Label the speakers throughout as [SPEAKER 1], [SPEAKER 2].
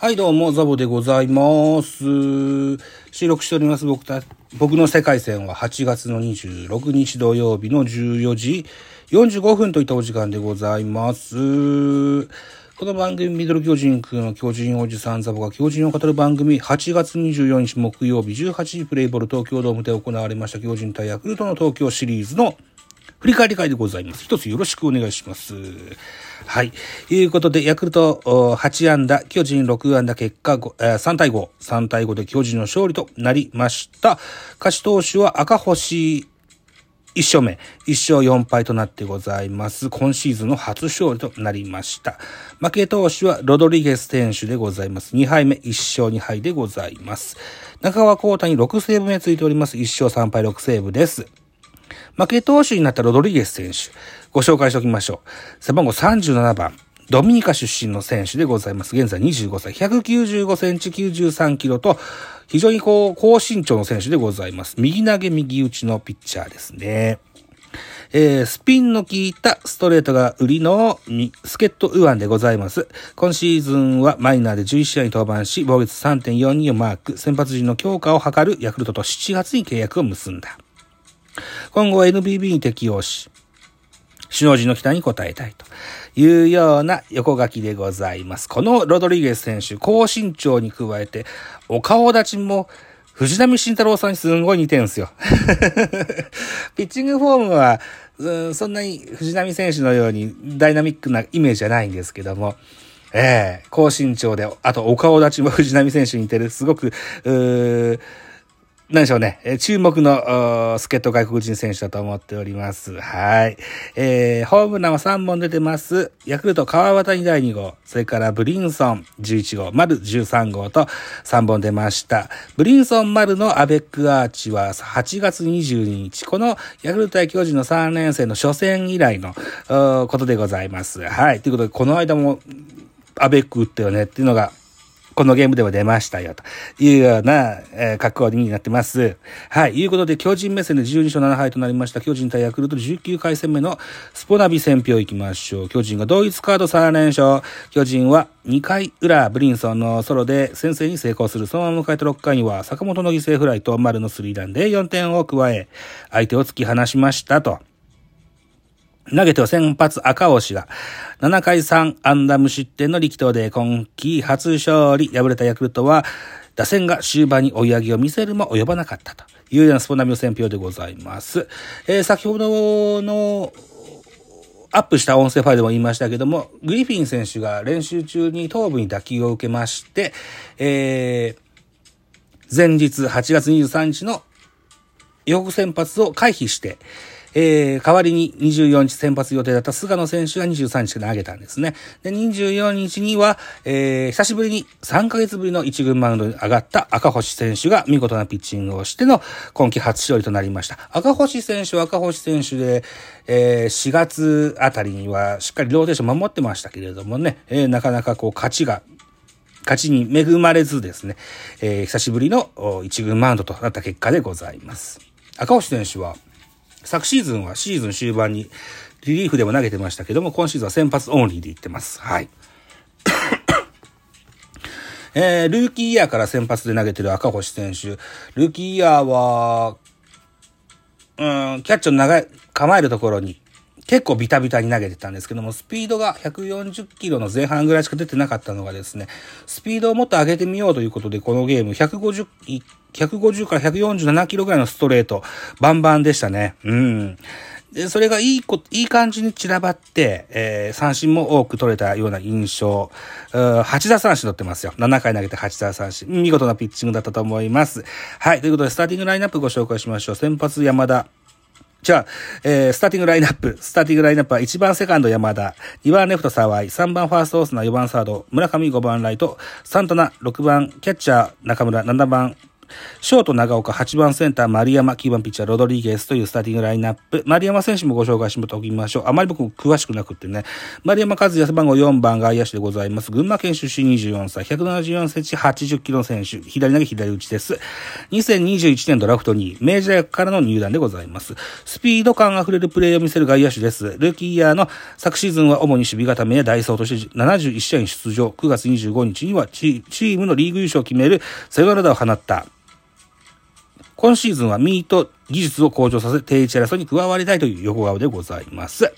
[SPEAKER 1] はい、どうも、ザボでございます。収録しております僕た、僕の世界線は8月の26日土曜日の14時45分といったお時間でございます。この番組、ミドル巨人くんの巨人おじさんザボが巨人を語る番組、8月24日木曜日18時プレイボール東京ドームで行われました巨人対ヤクルトの東京シリーズの振り返り会でございます。一つよろしくお願いします。はい。いうことで、ヤクルト8安打、巨人6安打、結果、3対5、3対5で巨人の勝利となりました。勝ち投手は赤星1勝目、1勝4敗となってございます。今シーズンの初勝利となりました。負け投手はロドリゲス選手でございます。2敗目、1勝2敗でございます。中川幸太に6セーブ目ついております。1勝3敗6セーブです。負け投手になったロドリゲス選手、ご紹介しておきましょう。背番号37番、ドミニカ出身の選手でございます。現在25歳、195センチ93キロと、非常にこう、高身長の選手でございます。右投げ右打ちのピッチャーですね。えー、スピンの効いたストレートが売りのみ助っ人右腕でございます。今シーズンはマイナーで11試合に登板し、防御率3.42をマーク、先発陣の強化を図るヤクルトと7月に契約を結んだ。今後は NBB に適用し、首脳陣の期待に応えたいというような横書きでございます。このロドリゲス選手、高身長に加えて、お顔立ちも藤波慎太郎さんにすんごい似てるんですよ。ピッチングフォームは、うんそんなに藤波選手のようにダイナミックなイメージじゃないんですけども、ええ高身長で、あとお顔立ちも藤波選手に似てる、すごく、うー何でしょうね。え注目の、おー助っ人外国人選手だと思っております。はい。えー、ホームランは3本出てます。ヤクルト川端に第2号、それからブリンソン11号、丸13号と3本出ました。ブリンソン丸のアベックアーチは8月22日、このヤクルト対巨人の3連戦の初戦以来のことでございます。はい。ということで、この間もアベック打ったよねっていうのが、このゲームでも出ましたよ、というような、えー格好になってます。はい。いうことで、巨人目線で12勝7敗となりました。巨人対ヤクルト19回戦目のスポナビ戦表行きましょう。巨人が同一カード3連勝。巨人は2回裏、ブリンソンのソロで先制に成功する。そのまま迎えた6回には、坂本の犠牲フライと丸のスリーランで4点を加え、相手を突き放しましたと。投げては先発赤星が7回3安打無失点の力投で今季初勝利。敗れたヤクルトは打線が終盤に追い上げを見せるも及ばなかったというようなスポナミの選評でございます。えー先ほどのアップした音声ファイルでも言いましたけども、グリフィン選手が練習中に頭部に打球を受けまして、えー前日8月23日の予告先発を回避して、えー、代わりに24日先発予定だった菅野選手が23日で投げたんですね。で、24日には、えー、久しぶりに3ヶ月ぶりの1軍マウンドに上がった赤星選手が見事なピッチングをしての今季初勝利となりました。赤星選手は赤星選手で、えー、4月あたりにはしっかりローテーション守ってましたけれどもね、えー、なかなかこう勝ちが勝ちに恵まれずですね、えー久しぶりの一軍マウンドとなった結果でございます。赤星選手は、昨シーズンはシーズン終盤にリリーフでも投げてましたけども、今シーズンは先発オンリーでいってます。はい。えールーキーイヤーから先発で投げてる赤星選手。ルーキーイヤーは、うん、キャッチャーの長い、構えるところに、結構ビタビタに投げてたんですけども、スピードが140キロの前半ぐらいしか出てなかったのがですね、スピードをもっと上げてみようということで、このゲーム150、150から147キロぐらいのストレート、バンバンでしたね。うん。で、それがいいこ、いい感じに散らばって、えー三振も多く取れたような印象。うん8打三振取ってますよ。7回投げて8打三振。見事なピッチングだったと思います。はい。ということで、スターティングラインナップご紹介しましょう。先発山田。じゃあ、えー、スターティングラインナップ。スターティングラインナップは1番セカンド山田、2番レフト沢井、3番ファーストオースナー、4番サード、村上5番ライト、サンタナ6番キャッチャー中村、7番ショート長岡、8番センター丸山、9番ピッチャーロドリゲスというスターティングラインナップ。丸山選手もご紹介しておきましょう。あまり僕詳しくなくってね。丸山和也背番号4番外野手でございます。群馬県出身24歳、174センチ、80キロの選手。左投げ左打ちです。2021年ドラフト2位、明治大学からの入団でございます。スピード感あふれるプレーを見せる外野手です。ルーキーイヤーの昨シーズンは主に守備固めやダイソーとして71試合に出場。9月25日にはチームのリーグ優勝を決めるセガラダを放った。今シーズンはミート技術を向上させ、定位置争いに加わりたいという横顔でございます。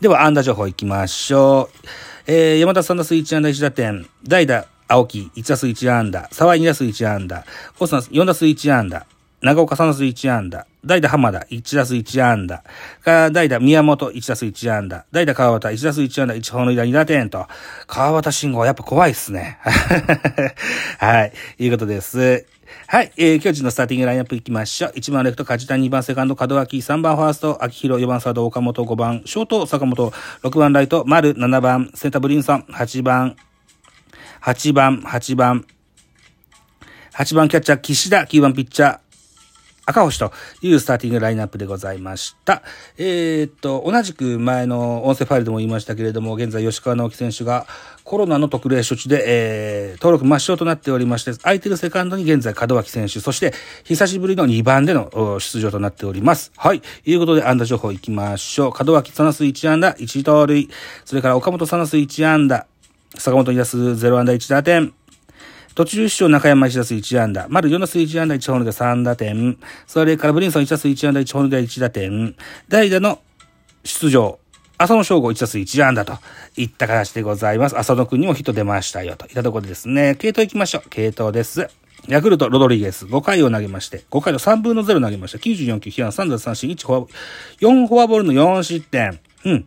[SPEAKER 1] では、安打情報いきましょう。えー、山田さん打数1安打1打点、代打、青木1打数1安打、沢井2打数1安打、オスナ4打数1安打、長岡3打数1安打、代打浜田1打数1安打、代打宮本1打数1安打、代打川端1打数1安打、1本塁打2打点と、川端慎吾はやっぱ怖いっすね。はい、いうことです。はい、えー、巨人のスターティングラインナップいきましょう。1番レフト、梶谷、2番セカンド、門脇、3番ファースト、秋広、4番サード、岡本、5番、ショート、坂本、6番ライト、丸、7番、センターブリンソン、8番、8番、8番、8番キャッチャー、岸田、9番ピッチャー、赤星というスターティングラインナップでございました。えー、っと、同じく前の音声ファイルでも言いましたけれども、現在吉川直樹選手がコロナの特例処置で、えー、登録抹消となっておりまして、空いてるセカンドに現在門脇選手、そして久しぶりの2番での出場となっております。はい。ということで、安打情報いきましょう。門脇サナス1安打、1盗塁。それから岡本サナス1安打、坂本2打数0安打1打点。途中出場中山1打数1安打、丸4打数1安打1本塁打3打点、それからブリンソン1打数1安打1本塁打1打点、代打の出場、浅野翔吾1打数1安打といった形でございます。浅野くんにもヒット出ましたよといったところでですね、系統行きましょう。系統です。ヤクルト、ロドリゲス、5回を投げまして、5回の3分の0投げました。94球、被安、3奪三振、1フォアボール、4フォアボールの4失点。うん。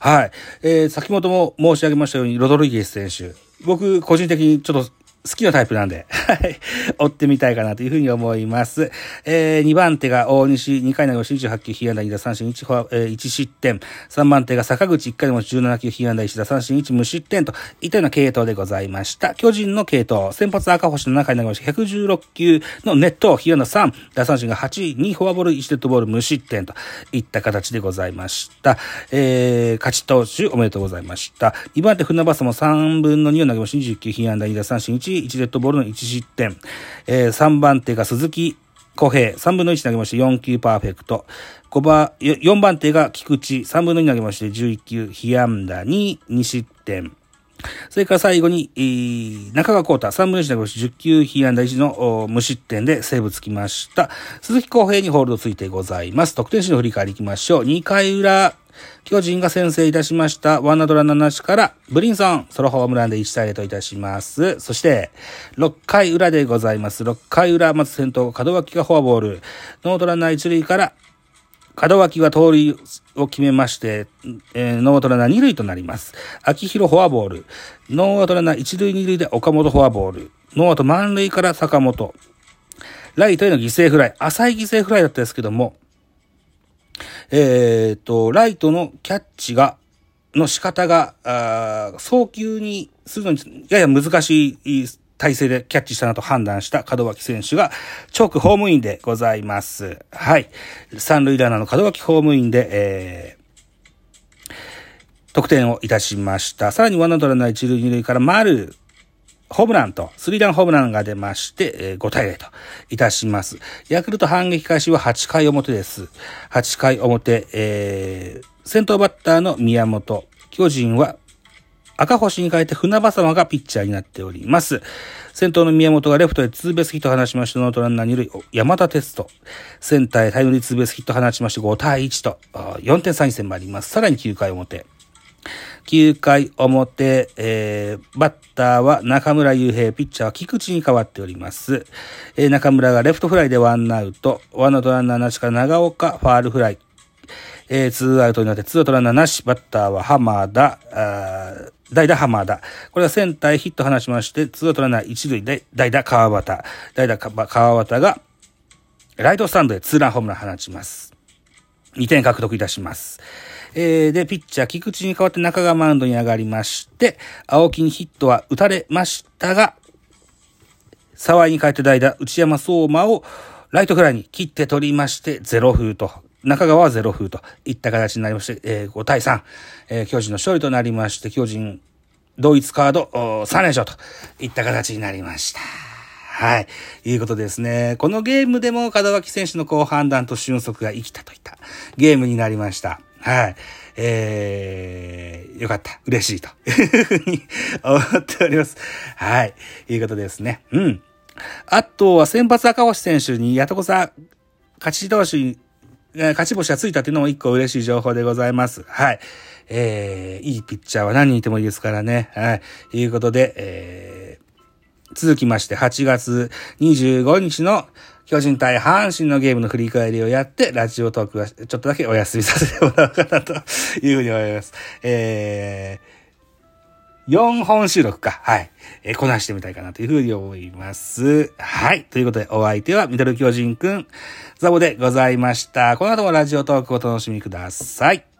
[SPEAKER 1] はい。えー、先ほども申し上げましたように、ロドリゲス選手。僕、個人的にちょっと好きなタイプなんで、はい、追ってみたいかなというふうに思います。えー、2番手が大西、2回の吉28球、被安打2打三振1、えー、1失点。3番手が坂口、1回でも17球、被安打1打三振1、無失点といったような系統でございました。巨人の系統、先発赤星の中に投げまし116球のネット、被安打3、打三振が8、2フォアボール、1デッドボール、無失点といった形でございました。えー、勝ち投手おめでとうございました。2番手船バスも3分の2を投げまし。29被安打2打三振1、1デッドボールの1失点。えー、3番手が鈴木小平、3分の1投げまして4球パーフェクト。5番、4番手が菊池、3分の2投げまして11球、被安打2、2失点。それから最後に、えー、中川幸太、3分の1投げまして10球、被安打1の無失点でセーブつきました。鈴木康平にホールドついてございます。得点シーンの振り返りいきましょう。2回裏、巨人が先制いたしました。ワンアウトランナーなしから、ブリンソン、ソロホームランで1対0といたします。そして、6回裏でございます。6回裏、まず先頭、門脇がフォアボール。ノーアウトランナー1塁から、門脇が盗塁を決めまして、えー、ノーアウトランナー2塁となります。秋広フォアボール。ノーアウトランナー1塁2塁で岡本フォアボール。ノーアウト満塁から坂本。ライトへの犠牲フライ。浅い犠牲フライだったですけども、えっ、と、ライトのキャッチが、の仕方が、あ早急にするのにやや難しい体勢でキャッチしたなと判断した門脇選手が直ホームインでございます。はい。三塁ランナーの門脇ホームインで、えー、得点をいたしました。さらにワンアウトランナー一塁二塁から丸、ホームランと、スリーランホームランが出まして、えー、5対0といたします。ヤクルト反撃開始は8回表です。8回表、えー、先頭バッターの宮本。巨人は赤星に変えて船迫がピッチャーになっております。先頭の宮本がレフトへツーベースヒットを放ちまして、ノーアウトランナー2塁、山田哲人。センターへタイムリーツーベースヒットを放ちまして5対1と、4点差に戦もあります。さらに9回表。9回表、えー、バッターは中村悠平、ピッチャーは菊池に変わっております。えー、中村がレフトフライでワンアウト、ワンアウトランナーなしから長岡、ファールフライ。えー、ツーアウトになって、ツーアウトランナーなし、バッターは浜田、あ代打浜田。これはセンターへヒット放しまして、ツーアウトランナー一塁で、代打川端。代打川端が、ライトスタンドでツーランホームラン放ちます。2点獲得いたします。えー、で、ピッチャー、菊池に代わって中がマウンドに上がりまして、青木にヒットは打たれましたが、沢井に変えて代打、内山相馬をライトフライに切って取りまして、ゼロ風と、中川はゼロ風といった形になりまして、えー、5対3、えー、巨人の勝利となりまして、巨人、同一カード3連勝といった形になりました。はい。いうことですね。このゲームでも門脇選手の好判断と俊足が生きたといったゲームになりました。はい。えー、よかった。嬉しいというふうに思っております。はい。いうことですね。うん。あとは先発赤星選手にやとこさん、勝ち投手勝ち星がついたっていうのも一個嬉しい情報でございます。はい。えー、いいピッチャーは何人いてもいいですからね。はい。ということで、えー、続きまして8月25日の巨人対阪神のゲームの振り返りをやって、ラジオトークはちょっとだけお休みさせてもらおうかなというふうに思います。えー、4本収録か。はい。えー、こなしてみたいかなというふうに思います。はい。ということで、お相手はミドル巨人くん、ザボでございました。この後もラジオトークをお楽しみください。